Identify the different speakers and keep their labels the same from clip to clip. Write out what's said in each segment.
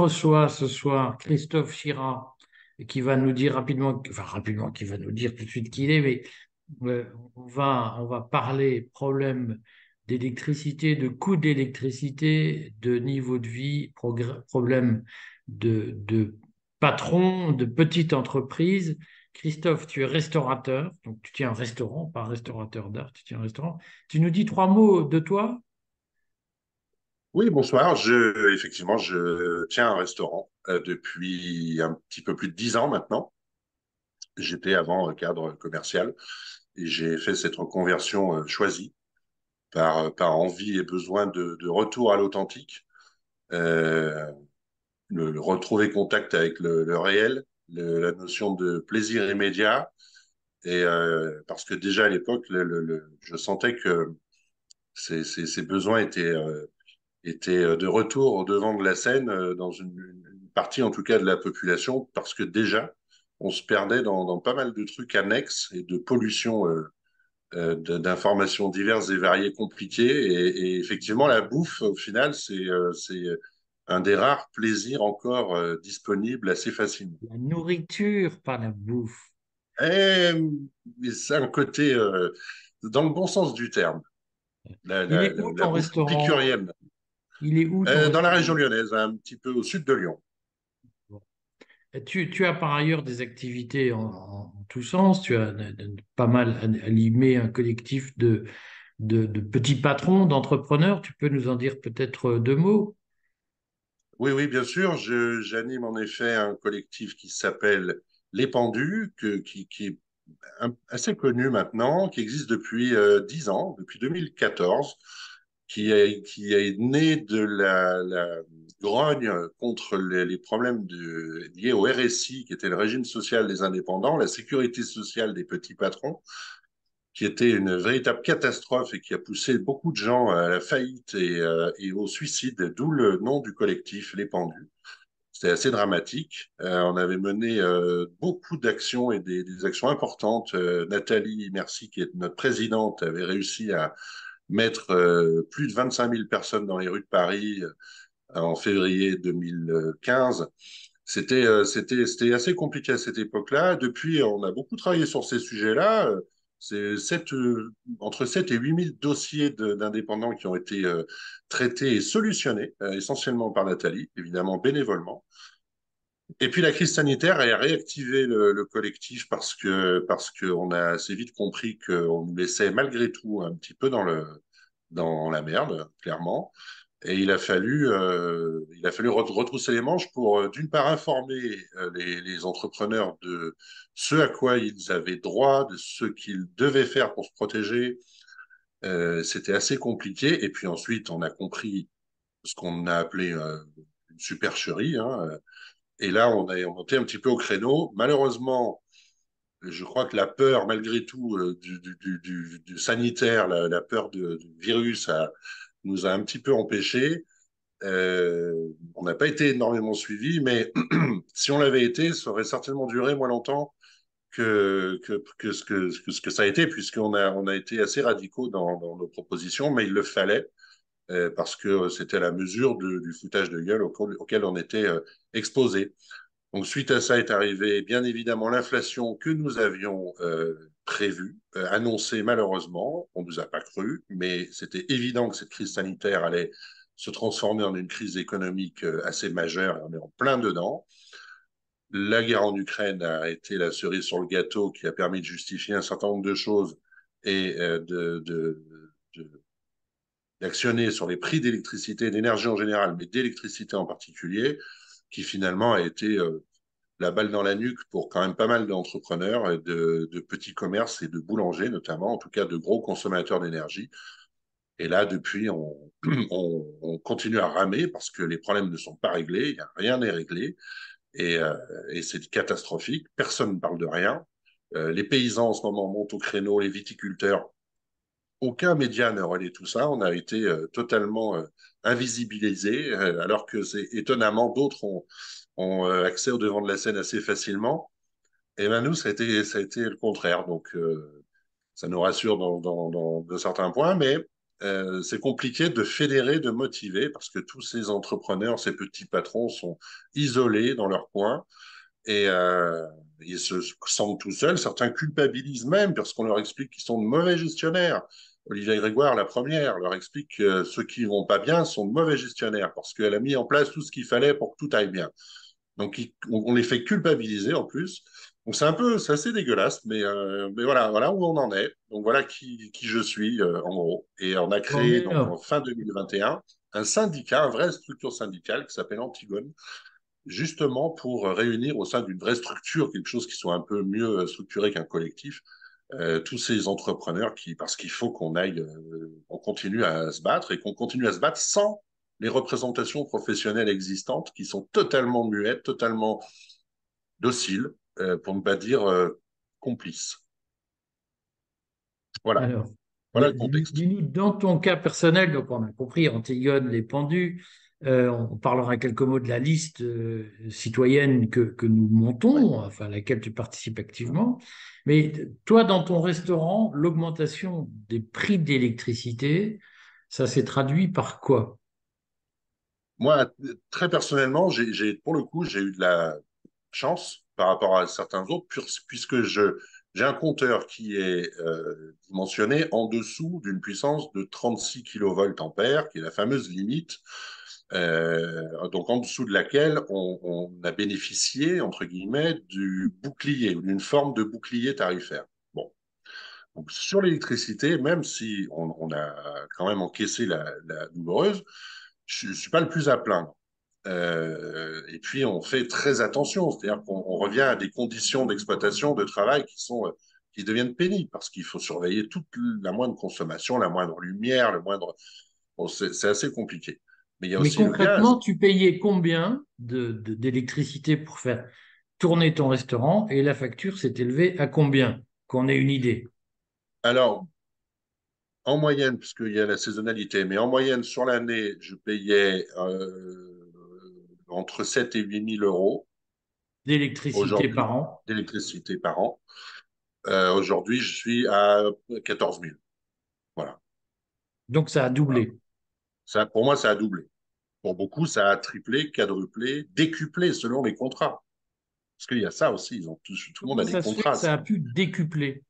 Speaker 1: Reçois ce soir Christophe Chira qui va nous dire rapidement, enfin rapidement, qui va nous dire tout de suite qui il est, mais euh, on va, on va parler problème d'électricité, de coût d'électricité, de niveau de vie, problème de, de patron, de petite entreprise. Christophe, tu es restaurateur, donc tu tiens un restaurant, pas restaurateur d'art, tu tiens un restaurant. Tu nous dis trois mots de toi?
Speaker 2: Oui, bonsoir. Je, effectivement, je tiens un restaurant euh, depuis un petit peu plus de dix ans maintenant. J'étais avant cadre commercial et j'ai fait cette reconversion euh, choisie par, par envie et besoin de, retour à l'authentique, euh, le, retrouver contact avec le, réel, la notion de plaisir immédiat. Et euh, parce que déjà à l'époque, je sentais que ces, ces, besoins étaient euh, était euh, de retour au devant de la scène euh, dans une, une, partie en tout cas de la population parce que déjà on se perdait dans, dans pas mal de trucs annexes et de pollution euh, d'informations diverses et variées compliquées et, et, effectivement la bouffe au final c'est un des rares plaisirs encore euh, disponibles assez facilement.
Speaker 1: La nourriture, pas la bouffe.
Speaker 2: Et, c'est un côté dans le bon sens du terme.
Speaker 1: La, la, la, la bouffe restaurant?
Speaker 2: épicurienne.
Speaker 1: Il est où
Speaker 2: euh, Dans la région lyonnaise, un petit peu au sud de Lyon.
Speaker 1: Tu, tu as par ailleurs des activités en, en, tous sens. Tu as pas mal animé un collectif de, de, de petits patrons, d'entrepreneurs. Tu peux nous en dire peut-être deux mots?
Speaker 2: Oui, oui, bien sûr. J'anime en effet un collectif qui s'appelle Les Pendus, que, qui, qui est assez connu maintenant, qui existe depuis euh, 10 ans, depuis 2014 qui est, qui est né de la, grogne contre les, problèmes liés au RSI, qui était le régime social des indépendants, la sécurité sociale des petits patrons, qui était une véritable catastrophe et qui a poussé beaucoup de gens à la faillite et, euh, au suicide, d'où le nom du collectif Les Pendus. C'était assez dramatique. Euh, on avait mené euh, beaucoup d'actions et des, actions importantes. Nathalie Merci, qui est notre présidente, avait réussi à mettre euh, plus de 25 000 personnes dans les rues de Paris euh, en février 2015. C'était euh, c'était c'était assez compliqué à cette époque-là. Depuis, on a beaucoup travaillé sur ces sujets-là. C'est entre 7 et 8 000 dossiers d'indépendants qui ont été traités et solutionnés, essentiellement par Nathalie, évidemment bénévolement. Et puis la crise sanitaire a réactivé le, le collectif parce que parce qu'on a assez vite compris qu'on nous laissait malgré tout un petit peu dans le dans la merde, clairement. Et il a fallu, euh, il a fallu retrousser les manches pour, euh, d'une part, informer euh, les, entrepreneurs de ce à quoi ils avaient droit, de ce qu'ils devaient faire pour se protéger. C'était assez compliqué. Et puis ensuite, on a compris ce qu'on a appelé une supercherie. Hein. Et là, on a monté un petit peu au créneau. Malheureusement, je crois que la peur, malgré tout, euh, du, sanitaire, la, peur du virus a, nous a un petit peu empêchés. Euh, on n'a pas été énormément suivi, mais si on l'avait été, ça aurait certainement duré moins longtemps que, que, ce, que, ce que ça a été, puisqu'on a, on a été assez radicaux dans, nos propositions, mais il le fallait, parce que c'était la mesure du foutage de gueule auquel, on était euh, exposé. Donc, suite à ça est arrivé, bien évidemment, l'inflation que nous avions euh, prévue, euh, annoncée malheureusement. On ne nous a pas cru, mais c'était évident que cette crise sanitaire allait se transformer en une crise économique euh, assez majeure et on est en plein dedans. La guerre en Ukraine a été la cerise sur le gâteau qui a permis de justifier un certain nombre de choses et euh, de d'actionner sur les prix d'électricité, d'énergie en général, mais d'électricité en particulier qui finalement a été euh, la balle dans la nuque pour quand même pas mal d'entrepreneurs, de, de petits commerces et de boulangers notamment, en tout cas de gros consommateurs d'énergie. Et là, depuis, on, on, on, continue à ramer parce que les problèmes ne sont pas réglés, rien n'est réglé, et, euh, et c'est catastrophique. Personne ne parle de rien. Euh, les paysans en ce moment montent au créneau, les viticulteurs. Aucun média ne relaie tout ça. On a été euh, totalement euh, invisibilisés, euh, alors que c'est étonnamment d'autres ont, euh, accès au devant de la scène assez facilement. Et ben nous, ça a été, ça a été le contraire. Donc, ça nous rassure dans, dans, dans, de certains points, mais c'est compliqué de fédérer, de motiver, parce que tous ces entrepreneurs, ces petits patrons sont isolés dans leur coin et euh, ils se sentent tout seuls. Certains culpabilisent même parce qu'on leur explique qu'ils sont de mauvais gestionnaires. Olivier Grégoire, la première, leur explique que ceux qui vont pas bien sont de mauvais gestionnaires parce qu'elle a mis en place tout ce qu'il fallait pour que tout aille bien. Donc, on les fait culpabiliser en plus. Donc, c'est un peu, c'est assez dégueulasse, mais, euh, mais voilà, voilà où on en est. Donc, voilà qui, qui je suis, euh, en gros. Et on a créé, donc, en fin 2021, un syndicat, une vraie structure syndicale qui s'appelle Antigone, justement pour réunir au sein d'une vraie structure quelque chose qui soit un peu mieux structuré qu'un collectif, euh, tous ces entrepreneurs qui, parce qu'il faut qu'on aille, euh, on continue à se battre et qu'on continue à se battre sans les représentations professionnelles existantes qui sont totalement muettes, totalement dociles, euh, pour ne pas dire euh, complices.
Speaker 1: Voilà. Alors, voilà le contexte. Dans ton cas personnel, donc on a compris Antigone, les pendus, euh, on parlera quelques mots de la liste euh, citoyenne que, que, nous montons, enfin à laquelle tu participes activement. Mais toi, dans ton restaurant, l'augmentation des prix d'électricité, ça s'est traduit par quoi?
Speaker 2: Moi, très personnellement, j'ai, pour le coup, j'ai eu de la chance par rapport à certains autres, puisque je, j'ai un compteur qui est euh, dimensionné en dessous d'une puissance de 36 kV ampères, qui est la fameuse limite euh, donc en dessous de laquelle on, a bénéficié, entre guillemets, du bouclier, ou d'une forme de bouclier tarifaire. Bon. Donc sur l'électricité, même si on, on, a quand même encaissé la, la douloureuse, je ne suis pas le plus à plaindre. Euh, et puis on fait très attention, c'est-à-dire qu'on revient à des conditions d'exploitation, de travail qui sont qui deviennent pénibles parce qu'il faut surveiller toute la moindre consommation, la moindre lumière, le moindre. Bon, c'est assez compliqué.
Speaker 1: Mais, concrètement, tu payais combien d'électricité de, pour faire tourner ton restaurant et la facture s'est élevée à combien? Qu'on ait une idée.
Speaker 2: Alors, en moyenne, puisqu'il y a la saisonnalité, mais en moyenne sur l'année, je payais euh, entre 7 et 8 000 euros.
Speaker 1: D'électricité par an
Speaker 2: D'électricité par an. Euh, aujourd'hui, je suis à 14 000. Voilà.
Speaker 1: Donc, ça a doublé.
Speaker 2: Ça, pour moi, ça a doublé. Pour beaucoup, ça a triplé, quadruplé, décuplé selon les contrats. Parce qu'il y a ça aussi, ils ont tout, le monde a des contrats.
Speaker 1: ça a pu décupler.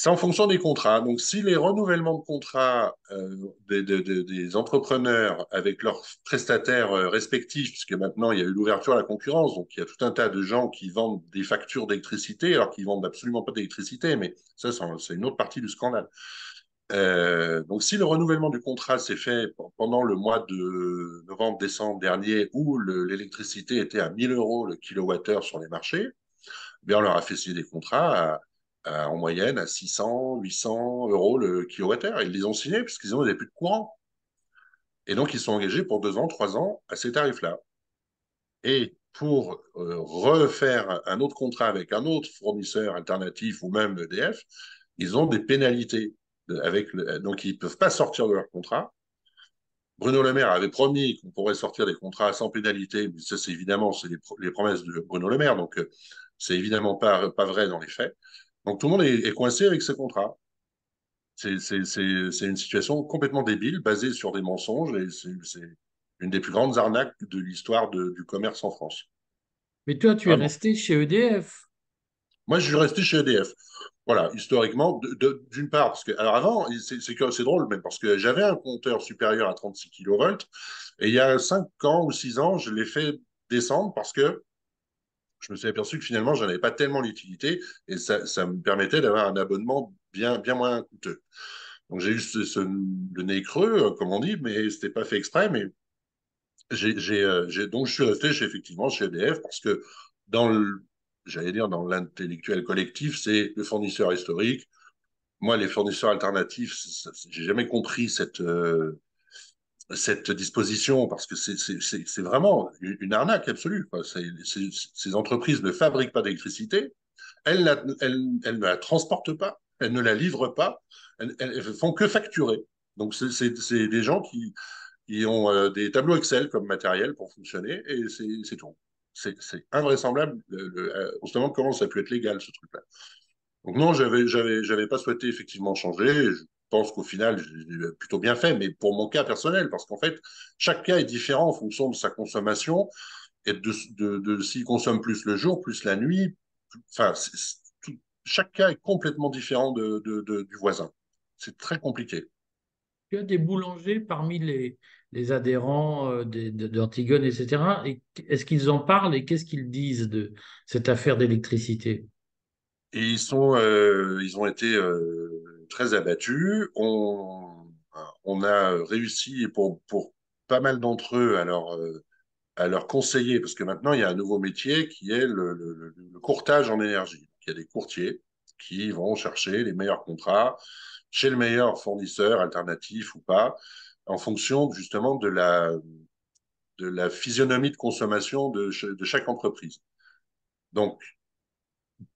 Speaker 2: C'est en fonction des contrats. Donc, si les renouvellements de contrats euh, des, des, des, entrepreneurs avec leurs prestataires euh, respectifs, puisque maintenant il y a eu l'ouverture à la concurrence, donc il y a tout un tas de gens qui vendent des factures d'électricité alors qu'ils vendent absolument pas d'électricité, mais ça, c'est une autre partie du scandale. Euh, donc, si le renouvellement du contrat s'est fait pendant le mois de novembre-décembre dernier, où l'électricité était à 1000 euros le kilowattheure sur les marchés, eh bien, on leur a fait signer des contrats en moyenne à 600, 800 euros le kilowattheure. Ils les ont signés puisqu'ils n'avaient plus de courant. Et donc, ils sont engagés pour deux ans, trois ans à ces tarifs-là. Et pour euh, refaire un autre contrat avec un autre fournisseur alternatif ou même EDF, ils ont des pénalités avec donc ils ne peuvent pas sortir de leur contrat. Bruno Le Maire avait promis qu'on pourrait sortir des contrats sans pénalité, mais ça c'est évidemment c'est les, promesses de Bruno Le Maire, donc euh, c'est évidemment pas, pas vrai dans les faits. Donc tout le monde est, coincé avec ces contrats. C'est une situation complètement débile, basée sur des mensonges, et c'est une des plus grandes arnaques de l'histoire du commerce en France.
Speaker 1: Mais toi, tu es resté chez EDF.
Speaker 2: Moi, je suis resté chez EDF. Voilà, historiquement, d'une part, parce que, alors avant, c'est drôle même, parce que j'avais un compteur supérieur à 36 kV, et il y a 5 ans ou 6 ans, je l'ai fait descendre parce que je me suis aperçu que finalement, je n'avais pas tellement l'utilité, et ça, me permettait d'avoir un abonnement bien, bien moins coûteux. Donc j'ai eu ce, nez creux, comme on dit, mais c'était pas fait exprès, mais euh, donc je suis resté chez, effectivement chez EDF parce que dans le, j'allais dire, dans l'intellectuel collectif, c'est le fournisseur historique. Moi, les fournisseurs alternatifs, j'ai jamais compris cette, euh, cette disposition parce que c'est vraiment une arnaque absolue. Ces entreprises ne fabriquent pas d'électricité, elles, elles, elles, ne la transportent pas, elles ne la livrent pas, elles, elles font que facturer. Donc, c'est des gens qui, qui ont euh, des tableaux Excel comme matériel pour fonctionner et c'est tout c'est invraisemblable. on se demande comment ça a pu être légal, ce truc-là. Donc non, j'avais, j'avais pas souhaité effectivement changer. pense qu'au final, j'ai plutôt bien fait, mais pour mon cas personnel, parce qu'en fait, chaque cas est différent en fonction de sa consommation et de, de, s'il consomme plus le jour, plus la nuit. Enfin, chaque cas est complètement différent de, du voisin. C'est très compliqué.
Speaker 1: Il y a des boulangers parmi les, les adhérents euh, d'Antigone, etc. Est-ce qu'ils en parlent et qu'est-ce qu'ils disent de cette affaire d'électricité?
Speaker 2: Ils, sont, euh, ils ont été euh, très abattus. On, a réussi pour, pas mal d'entre eux à leur, conseiller, parce que maintenant il y a un nouveau métier qui est le courtage en énergie. Il y a des courtiers qui vont chercher les meilleurs contrats chez le meilleur fournisseur, alternatif ou pas, en fonction justement de la, de la physionomie de consommation de, de chaque entreprise. Donc,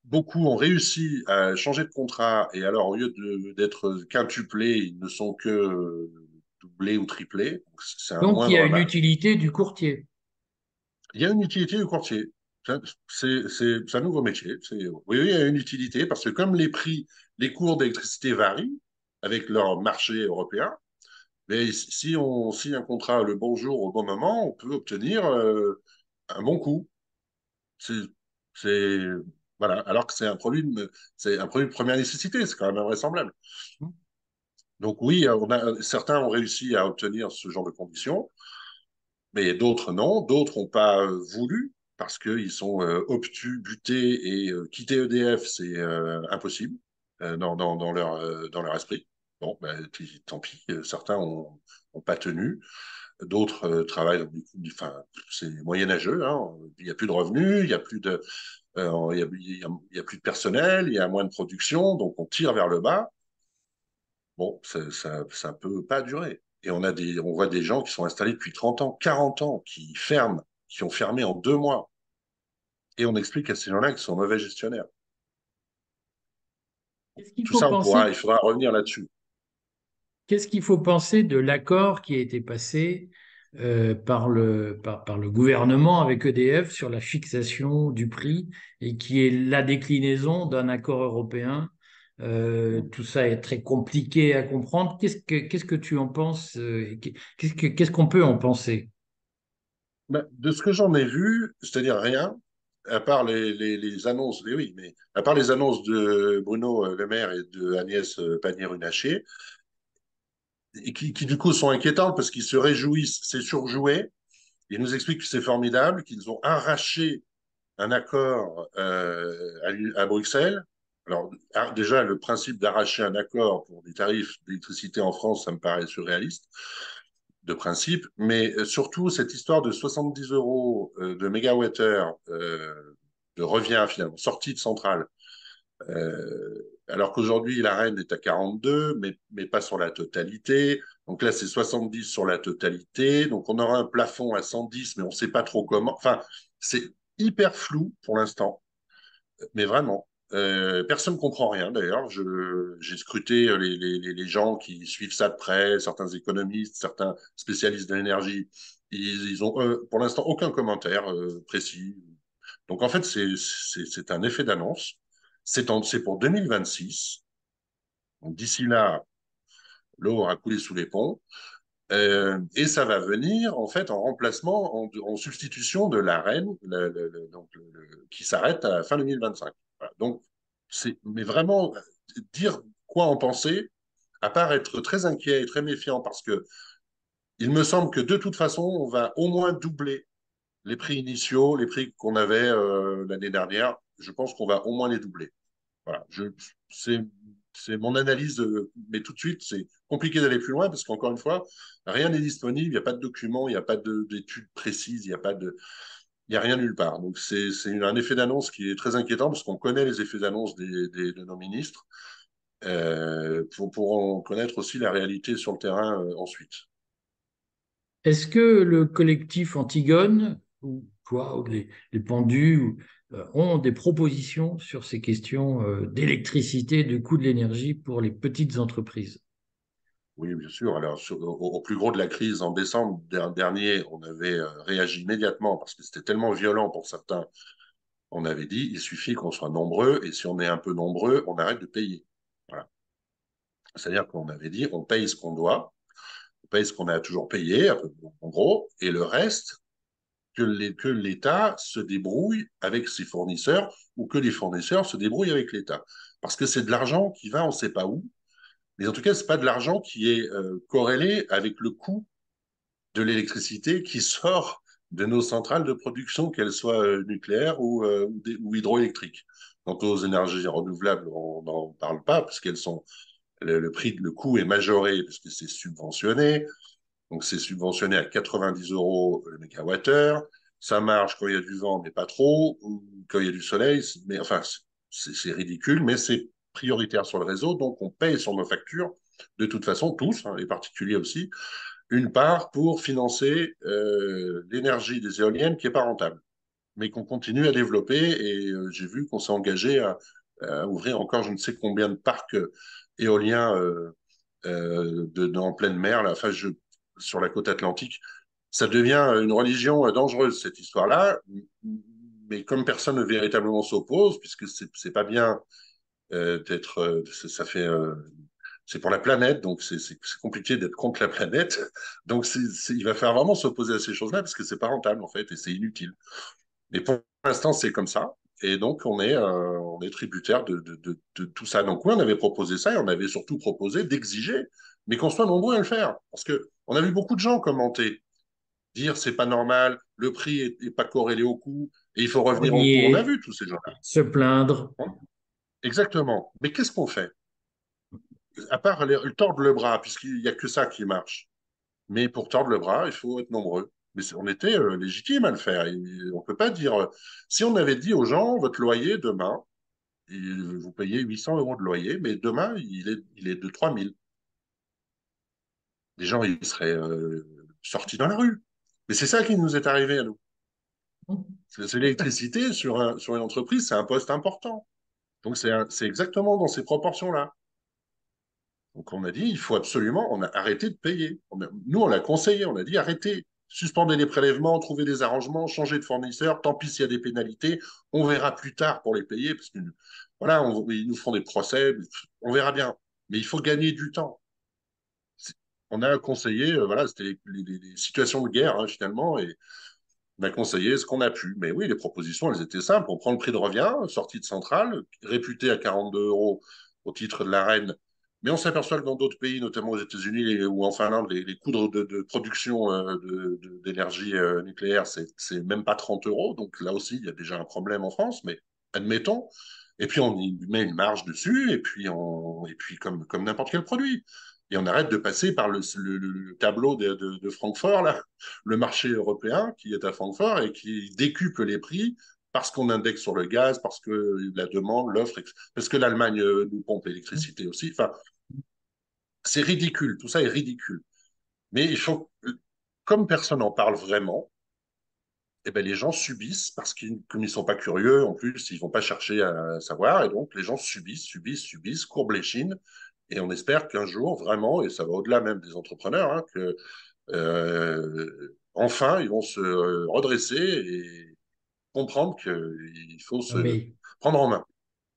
Speaker 2: beaucoup ont réussi à changer de contrat et alors au lieu d'être quintuplés, ils ne sont que doublés ou triplés.
Speaker 1: Donc, Donc il y a une utilité du courtier.
Speaker 2: Il y a une utilité du courtier. C'est un nouveau métier. Oui, il y a une utilité parce que comme les prix, les cours d'électricité varient avec leur marché européen, mais si on signe un contrat le bon jour au bon moment, on peut obtenir euh, un bon coût. C'est voilà, alors que c'est un produit c'est un produit de première nécessité, c'est quand même invraisemblable. Donc oui, on a, certains ont réussi à obtenir ce genre de conditions, mais d'autres non, d'autres n'ont pas voulu parce qu'ils sont euh, obtus, butés et euh, quitter EDF, c'est euh, impossible dans, dans, dans, leur, dans leur esprit. Bon, ben, tant pis, certains n'ont pas tenu. D'autres travaillent dans des enfin, c'est moyenâgeux. Hein. Il n'y a plus de revenus, il n'y a plus de, il y a, il y a, plus de personnel, il y a moins de production, donc on tire vers le bas. Bon, ça, ça peut pas durer. Et on a des, on voit des gens qui sont installés depuis 30 ans, 40 ans, qui ferment, qui ont fermé en deux mois et on explique à ces gens-là qu'ils sont mauvais gestionnaires. Tout ça, il faudra revenir là-dessus.
Speaker 1: Qu'est-ce qu'il faut penser de l'accord qui a été passé euh, par, le, par, le gouvernement avec EDF sur la fixation du prix et qui est la déclinaison d'un accord européen? Euh, tout ça est très compliqué à comprendre. Qu'est-ce que, qu'est-ce que tu en penses euh, qu'est-ce, que, qu'est-ce qu'on peut en penser?
Speaker 2: Ben, De ce que j'en ai vu, c'est-à-dire rien, à part les, les, les, annonces, mais oui, mais à part les annonces de Bruno Le Maire et de Agnès Pannier-Runacher, et qui, qui, du coup sont inquiétantes parce qu'ils se réjouissent, c'est surjoué. Ils nous expliquent que c'est formidable, qu'ils ont arraché un accord euh, à, à, Bruxelles. Alors ah, déjà, le principe d'arracher un accord pour des tarifs d'électricité en France, ça me paraît surréaliste de principe, mais euh, surtout cette histoire de 70 euros euh, de mégawattheure euh, de revient finalement, sortie de centrale, euh, alors qu'aujourd'hui la reine est à 42, mais, mais pas sur la totalité. Donc là, c'est 70 sur la totalité. Donc on aura un plafond à 110, mais on ne sait pas trop comment. Enfin, c'est hyper flou pour l'instant, mais vraiment. Euh, personne ne comprend rien d'ailleurs. J'ai scruté les, les, les, gens qui suivent ça de près, certains économistes, certains spécialistes de l'énergie. Ils, ils, ont euh, pour l'instant aucun commentaire euh, précis. Donc en fait, c'est un effet d'annonce. C'est pour 2026. D'ici là, l'eau aura coulé sous les ponts. Euh, et ça va venir en fait en remplacement, en, substitution de la reine, le, le, donc, qui s'arrête à fin 2025. Donc, mais vraiment, dire quoi en penser, à part être très inquiet et très méfiant, parce que il me semble que de toute façon, on va au moins doubler les prix initiaux, les prix qu'on avait euh, l'année dernière. Je pense qu'on va au moins les doubler. Voilà, c'est, mon analyse, mais tout de suite, c'est compliqué d'aller plus loin parce qu'encore une fois, rien n'est disponible, il n'y a pas de documents, il n'y a pas d'études précises, il n'y a pas de il n'y a rien nulle part. Donc c'est un effet d'annonce qui est très inquiétant parce qu'on connaît les effets d'annonce de nos ministres euh, pour, pour en connaître aussi la réalité sur le terrain euh, ensuite.
Speaker 1: Est-ce que le collectif Antigone, ou toi, ou les, pendus, euh, ont des propositions sur ces questions euh, d'électricité, de coût de l'énergie pour les petites entreprises
Speaker 2: oui, bien sûr. Alors, au, plus gros de la crise en décembre dernier, on avait euh, réagi immédiatement parce que c'était tellement violent pour certains. On avait dit, il suffit qu'on soit nombreux et si on est un peu nombreux, on arrête de payer. Voilà. C'est-à-dire qu'on avait dit, on paye ce qu'on doit, on paye ce qu'on a toujours payé, en gros, et le reste, que l'État se débrouille avec ses fournisseurs ou que les fournisseurs se débrouillent avec l'État. Parce que c'est de l'argent qui va on ne sait pas où, mais en tout cas, ce n'est pas de l'argent qui est euh, corrélé avec le coût de l'électricité qui sort de nos centrales de production, qu'elles soient euh, nucléaires ou, euh, ou, hydroélectriques. Quant aux énergies renouvelables, on n'en parle pas parce qu'elles sont le, prix, le coût est majoré parce que c'est subventionné. Donc c'est subventionné à 90 euros le mégawattheure. Ça marche quand il y a du vent, mais pas trop. Quand il y a du soleil, mais enfin c'est ridicule, mais c'est prioritaire sur le réseau. Donc on paye sur nos factures de toute façon tous, hein, les particuliers aussi, une part pour financer euh, l'énergie des éoliennes qui n'est pas rentable, mais qu'on continue à développer. Et euh, j'ai vu qu'on s'est engagé à, ouvrir encore je ne sais combien de parcs éoliens euh, de, en pleine mer, là, enfin, je, sur la côte atlantique. Ça devient une religion dangereuse, cette histoire-là. Mais comme personne ne véritablement s'oppose, puisque c'est pas bien d'être, ça fait c'est pour la planète, donc c'est compliqué d'être contre la planète. Donc il va falloir vraiment s'opposer à ces choses-là parce que c'est pas rentable en fait et c'est inutile. Mais pour l'instant, c'est comme ça. Et donc, on est, euh, on est tributaire de, tout ça. Donc, oui, on avait proposé ça et on avait surtout proposé d'exiger, mais qu'on soit nombreux à le faire. Parce que on a vu beaucoup de gens commenter, dire c'est pas normal, le prix n'est pas corrélé au coût et il faut revenir au coût. On a vu tous ces gens-là.
Speaker 1: Se plaindre.
Speaker 2: Exactement. Mais qu'est-ce qu'on fait? À part le, tordre le bras, puisqu'il n'y a que ça qui marche. Mais pour tordre le bras, il faut être nombreux. Mais on était euh, légitime à le faire. on ne peut pas dire. Euh, si on avait dit aux gens, votre loyer demain, vous payez 800 euros de loyer, mais demain, il est, il est de 3000. Les gens, ils seraient euh, sortis dans la rue. Mais c'est ça qui nous est arrivé à nous. C'est l'électricité sur, sur une entreprise, c'est un poste important. Donc c'est exactement dans ces proportions-là. Donc on a dit, il faut absolument, on a arrêté de payer. nous, on l'a conseillé, on a dit, arrêtez, suspendez les prélèvements, trouvez des arrangements, changez de fournisseur, tant pis s'il y a des pénalités, on verra plus tard pour les payer, parce que voilà, ils nous font des procès, on verra bien. Mais il faut gagner du temps. On a conseillé, euh, voilà, c'était les, situations de guerre hein, finalement, et on a conseillé ce qu'on a pu. Mais oui, les propositions, elles étaient simples. On prend le prix de revient, sortie de centrale, réputé à 42 euros au titre de la reine mais on s'aperçoit que dans d'autres pays, notamment aux États-Unis ou en Finlande, les, les de, production euh, d'énergie euh, nucléaire, c'est même pas 30 euros. Donc là aussi, il y a déjà un problème en France, mais admettons. Et puis on y met une marge dessus, et puis, on, et puis comme, comme n'importe quel produit. Et on arrête de passer par le, le, tableau de, Francfort, là, le marché européen qui est à Francfort et qui décuple les prix parce qu'on indexe sur le gaz, parce que la demande, l'offre, parce que l'Allemagne euh, nous pompe l'électricité aussi. Enfin, c'est ridicule, tout ça est ridicule. Mais il faut, comme personne n'en parle vraiment, eh ben, les gens subissent parce qu'ils, ils sont pas curieux, en plus, ils vont pas chercher à savoir, et donc les gens subissent, subissent, subissent, courbent les chines, et on espère qu'un jour, vraiment, et ça va au-delà même des entrepreneurs, hein, que euh, enfin, ils vont se redresser et comprendre qu'il faut se prendre en main.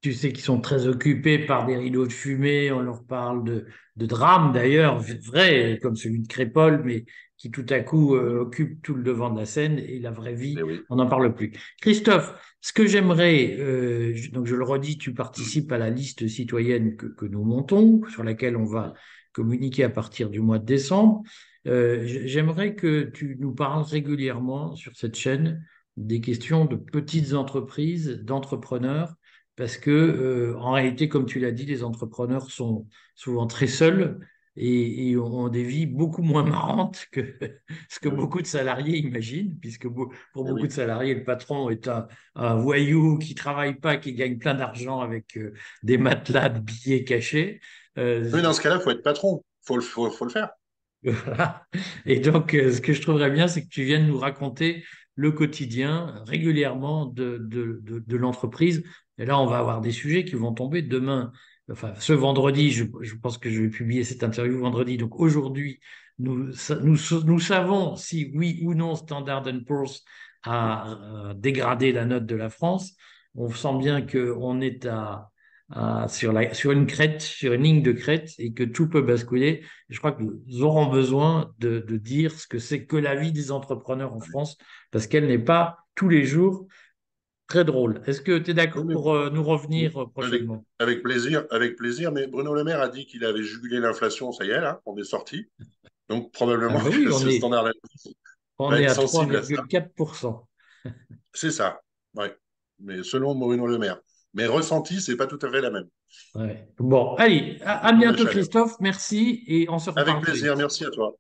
Speaker 1: tu sais qu'ils sont très occupés par des rideaux de fumée, on leur parle de, de drames d'ailleurs, vrai, comme celui de Crépole, mais qui tout à coup euh, occupe tout le devant de la scène et la vraie vie, eh on n'en parle plus. Christophe, ce que j'aimerais, euh, donc je le redis, tu participes à la liste citoyenne que, que, nous montons, sur laquelle on va communiquer à partir du mois de décembre. Euh, j'aimerais que tu nous parles régulièrement sur cette chaîne des questions de petites entreprises, d'entrepreneurs parce que euh, en réalité, comme tu l'as dit, les entrepreneurs sont souvent très seuls et, ont des vies beaucoup moins marrantes que ce que beaucoup de salariés imaginent, puisque pour beaucoup de salariés, le patron est un, voyou qui travaille pas, qui gagne plein d'argent avec euh, des matelas de billets cachés.
Speaker 2: Euh, oui, dans ce cas-là, il faut être patron, il faut, faut, faut, le faire.
Speaker 1: Et donc, ce que je trouverais bien, c'est que tu viennes nous raconter le quotidien régulièrement de, de, de l'entreprise et là, on va avoir des sujets qui vont tomber demain. Enfin, ce vendredi, je, pense que je vais publier cette interview vendredi. Donc aujourd'hui, nous, nous, nous savons si oui ou non Standard Poor's a dégradé la note de la France. On sent bien qu'on est à, sur, la, sur une crête, sur une ligne de crête, et que tout peut basculer. Je crois que nous aurons besoin de, de dire ce que c'est que la vie des entrepreneurs en France, parce qu'elle n'est pas tous les jours très drôle. Est-ce que tu es d'accord pour euh, nous revenir euh, prochainement?
Speaker 2: avec, plaisir, avec plaisir. Mais Bruno Le Maire a dit qu'il avait jugulé l'inflation. Ça y est, là, on est sorti. Donc probablement ah bah que
Speaker 1: ce standard On est à 3,4%.
Speaker 2: C'est ça, oui. Mais selon Bruno Le Maire. Mais ressenti, c'est pas tout à fait la même.
Speaker 1: Ouais. Bon, allez, à, bientôt Christophe, merci et on se retrouve.
Speaker 2: Avec plaisir, merci à toi.